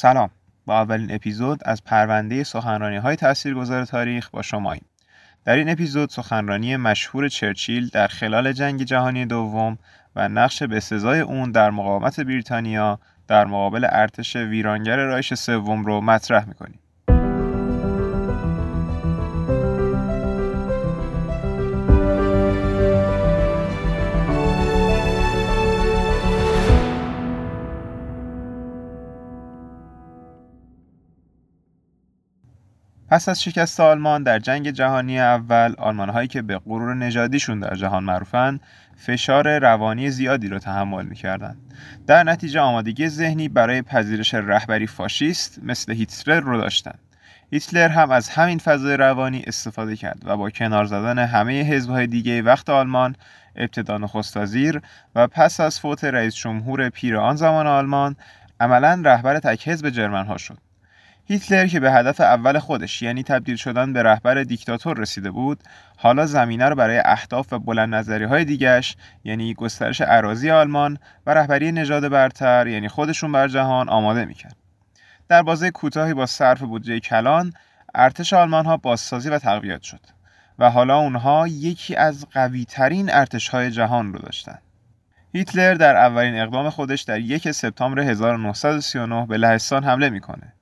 سلام. با اولین اپیزود از پرونده سخنرانی های تاثیرگذار تاریخ با شماییم. در این اپیزود سخنرانی مشهور چرچیل در خلال جنگ جهانی دوم و نقش بسزای اون در مقاومت بریتانیا در مقابل ارتش ویرانگر رایش سوم رو مطرح می‌کنیم. پس از شکست آلمان در جنگ جهانی اول آلمان هایی که به غرور نژادیشون در جهان معروفن فشار روانی زیادی رو تحمل می‌کردن. در نتیجه آمادگی ذهنی برای پذیرش رهبری فاشیست مثل هیتلر رو داشتن. هیتلر هم از همین فضای روانی استفاده کرد و با کنار زدن همه حزبهای دیگه وقت آلمان ابتدا نخست وزیر و پس از فوت رئیس جمهور پیر آن زمان آلمان عملا رهبر تک حزب جرمن ها شد. هیتلر که به هدف اول خودش یعنی تبدیل شدن به رهبر دیکتاتور رسیده بود حالا زمینه رو برای اهداف و بلند نظری های دیگش یعنی گسترش عراضی آلمان و رهبری نژاد برتر یعنی خودشون بر جهان آماده می‌کرد. در بازه کوتاهی با صرف بودجه کلان ارتش آلمان ها بازسازی و تقویت شد و حالا اونها یکی از قوی ترین ارتش های جهان رو داشتن. هیتلر در اولین اقدام خودش در یک سپتامبر 1939 به لهستان حمله می‌کنه.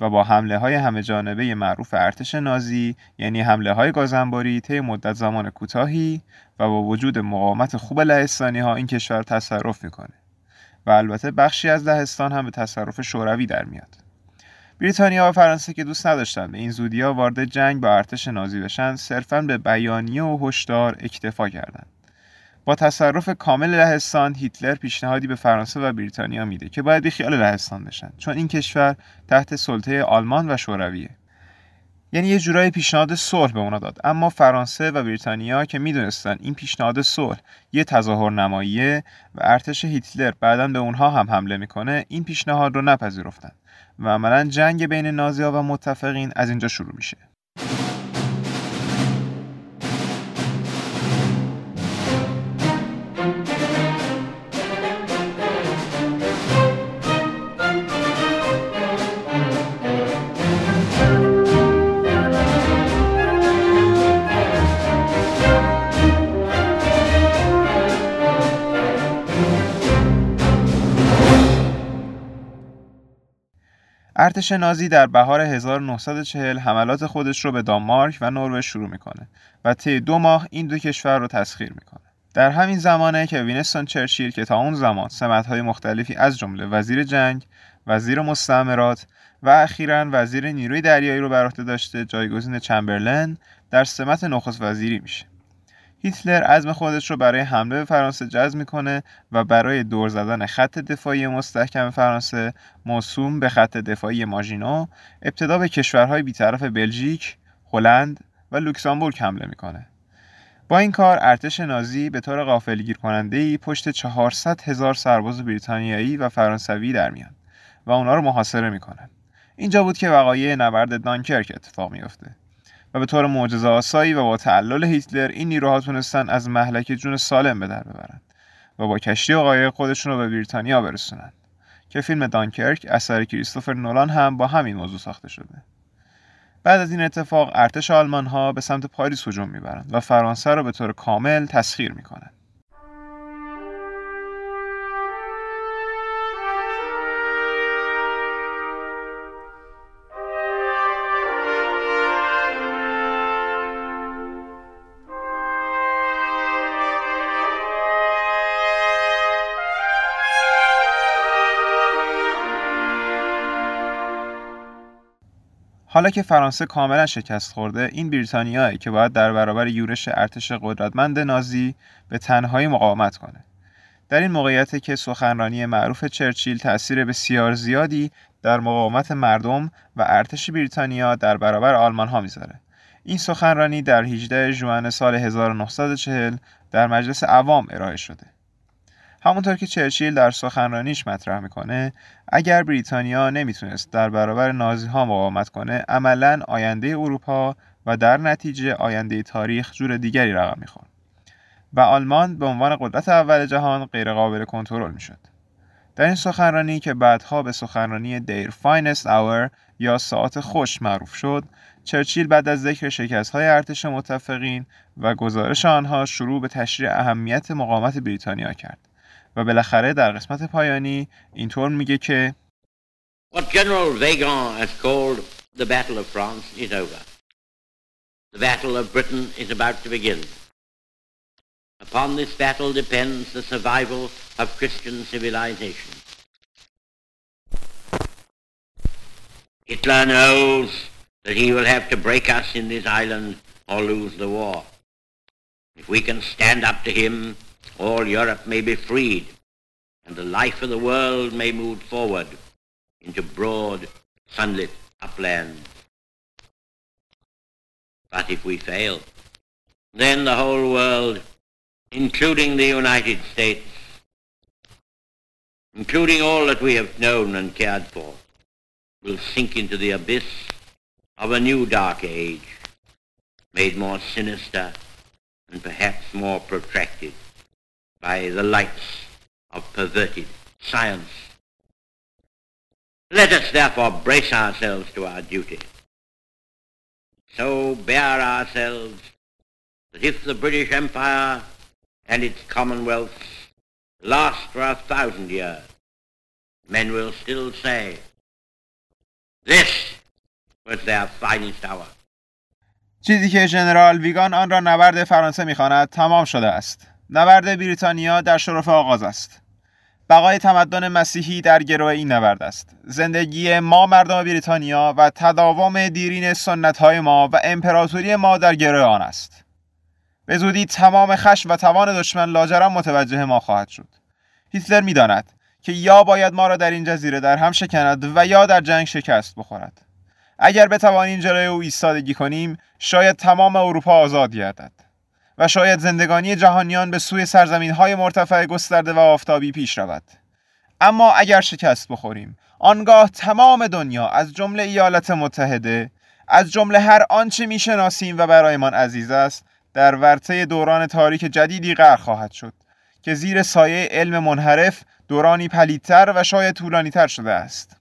و با حمله های همه جانبه معروف ارتش نازی یعنی حمله های گازنباری طی مدت زمان کوتاهی و با وجود مقاومت خوب لهستانی ها این کشور تصرف می‌کنه. و البته بخشی از لهستان هم به تصرف شوروی در میاد. بریتانیا و فرانسه که دوست نداشتن به این زودیا وارد جنگ با ارتش نازی بشن صرفا به بیانیه و هشدار اکتفا کردند. با تصرف کامل لهستان هیتلر پیشنهادی به فرانسه و بریتانیا میده که باید خیال لهستان بشن چون این کشور تحت سلطه آلمان و شورویه. یعنی یه جورایی پیشنهاد صلح به اونا داد. اما فرانسه و بریتانیا که می‌دونستن این پیشنهاد صلح یه تظاهر نماییه و ارتش هیتلر بعدا به اونها هم حمله می‌کنه این پیشنهاد رو نپذیرفتن. و عملا جنگ بین نازیها و متفقین از اینجا شروع میشه. ارتش نازی در بهار 1940 حملات خودش رو به دانمارک و نروژ شروع می‌کنه و طی دو ماه این دو کشور رو تسخیر می‌کنه. در همین زمانه که وینستون چرچیل که تا اون زمان سمت‌های مختلفی از جمله وزیر جنگ، وزیر مستعمرات و اخیرا وزیر نیروی دریایی رو بر عهده داشته جایگزین چمبرلن در سمت نخست وزیری میشه. هیتلر عزم خودش رو برای حمله به فرانسه جذب می‌کنه و برای دور زدن خط دفاعی مستحکم فرانسه موسوم به خط دفاعی ماژینو ابتدا به کشورهای بیطرف بلژیک، هلند و لوکزامبورگ حمله می‌کنه. با این کار ارتش نازی به طور غافلگیر کننده ای پشت 400 هزار سرباز بریتانیایی و فرانسوی در میان و اونا رو محاصره می‌کنن. اینجا بود که وقایع نبرد دانکرک اتفاق میافته. و به طور معجزه آسایی و با تعلل هیتلر این نیروها تونستن از محلک جون سالم به در ببرن و با کشتی و قایق خودشون رو به بریتانیا برسونن که فیلم دانکرک اثر کریستوفر نولان هم با همین موضوع ساخته شده. بعد از این اتفاق ارتش آلمان ها به سمت پاریس هجوم می‌برند و فرانسه را به طور کامل تسخیر می‌کنند. حالا که فرانسه کاملا شکست خورده این بریتانیایی که باید در برابر یورش ارتش قدرتمند نازی به تنهایی مقاومت کنه. در این موقعیت که سخنرانی معروف چرچیل تاثیر بسیار زیادی در مقاومت مردم و ارتش بریتانیا در برابر آلمان ها می‌ذاره. این سخنرانی در 18 ژوئن سال 1940 در مجلس عوام ارائه شده. همونطور که چرچیل در سخنرانیش مطرح می‌کنه اگر بریتانیا نمی‌تونست در برابر نازی ها مقاومت کنه عملا آینده اروپا و در نتیجه آینده تاریخ جور دیگری رقم می‌خورد و آلمان به عنوان قدرت اول جهان غیرقابل کنترل می‌شد. در این سخنرانی که بعدها به سخنرانی Their Finest Hour یا ساعت خوش معروف شد چرچیل بعد از ذکر شکست های ارتش متفقین و گزارش آنها شروع به تشریح اهمیت مقاومت بریتانیا کرد. و بالاخره در قسمت پایانی اینطور میگه که What General Vagon has called the Battle of France is over. The Battle of Britain is about to begin. Upon this battle depends the survival of Christian civilization. Hitler knows that he will have to break us in this island or lose the war. If we can stand up to him, all Europe may be freed, and the life of the world may move forward into broad, sunlit uplands. But if we fail, then the whole world, including the United States, including all that we have known and cared for, will sink into the abyss of a new dark age, made more sinister and perhaps more protracted by the lights of perverted science. Let us therefore brace ourselves to our duty. So bear ourselves that if the British Empire and its commonwealths last for a thousand years, men will still say, this was their finest hour. چیزی که ژنرال ویگان آن را نبرد فرانسه میخواند تمام شده است نبرد بریتانیا در شرف آغاز است. بقای تمدن مسیحی در گروه این نبرد است. زندگی ما مردم بریتانیا و تداوم دیرین سنت های ما و امپراتوری ما در گروه آن است. به زودی تمام خش و توان دشمن لاجرم متوجه ما خواهد شد. هیتلر می‌داند که یا باید ما را در این جزیره در هم شکند و یا در جنگ شکست بخورد. اگر بتوانیم جلوی او ایستادگی کنیم شاید تمام اروپا آزاد گردد. و شاید زندگانی جهانیان به سوی سرزمین های مرتفع گسترده و آفتابی پیش رود. اما اگر شکست بخوریم آنگاه تمام دنیا از جمله ایالات متحده از جمله هر آنچه می‌شناسیم و برایمان عزیز است در ورطه دوران تاریک جدیدی غرق خواهد شد که زیر سایه علم منحرف دورانی پلیدتر و شاید طولانیتر شده است.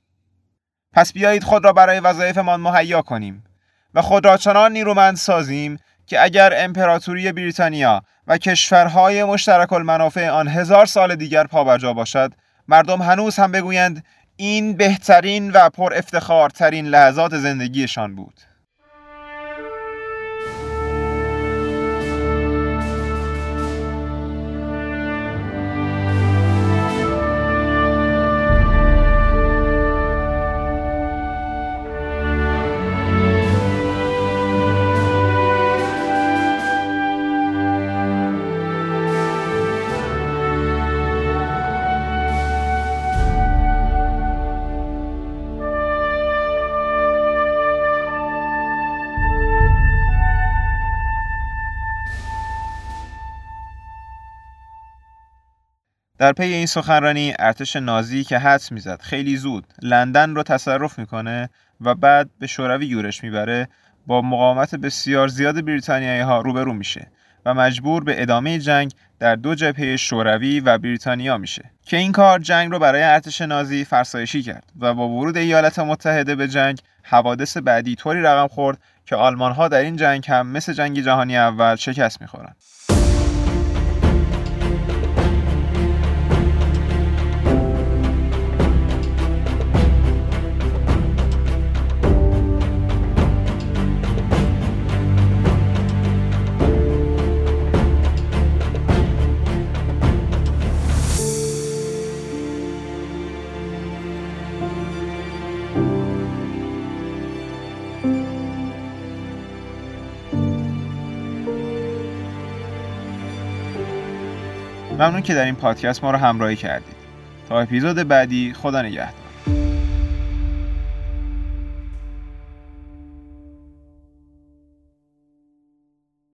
پس بیایید خود را برای وظایفمان مهیا کنیم و خود را چنان نیرومند سازیم که اگر امپراتوری بریتانیا و کشورهای مشترک المنافع آن هزار سال دیگر پابرجا باشد مردم هنوز هم بگویند این بهترین و پر افتخارترین لحظات زندگیشان بود. در پی این سخنرانی ارتش نازی که حدس می‌زد خیلی زود لندن رو تصرف می‌کنه و بعد به شوروی یورش می‌بره با مقاومت بسیار زیاد بریتانیایی ها روبرو میشه و مجبور به ادامه جنگ در دو جبهه شوروی و بریتانیا میشه. که این کار جنگ رو برای ارتش نازی فرسایشی کرد و با ورود ایالات متحده به جنگ حوادث بعدی طوری رقم خورد که آلمان ها در این جنگ هم مثل جنگ جهانی اول شکست می‌خورند. ممنون که در این پادکست ما رو همراهی کردید. تا اپیزود بعدی خدا نگهدار.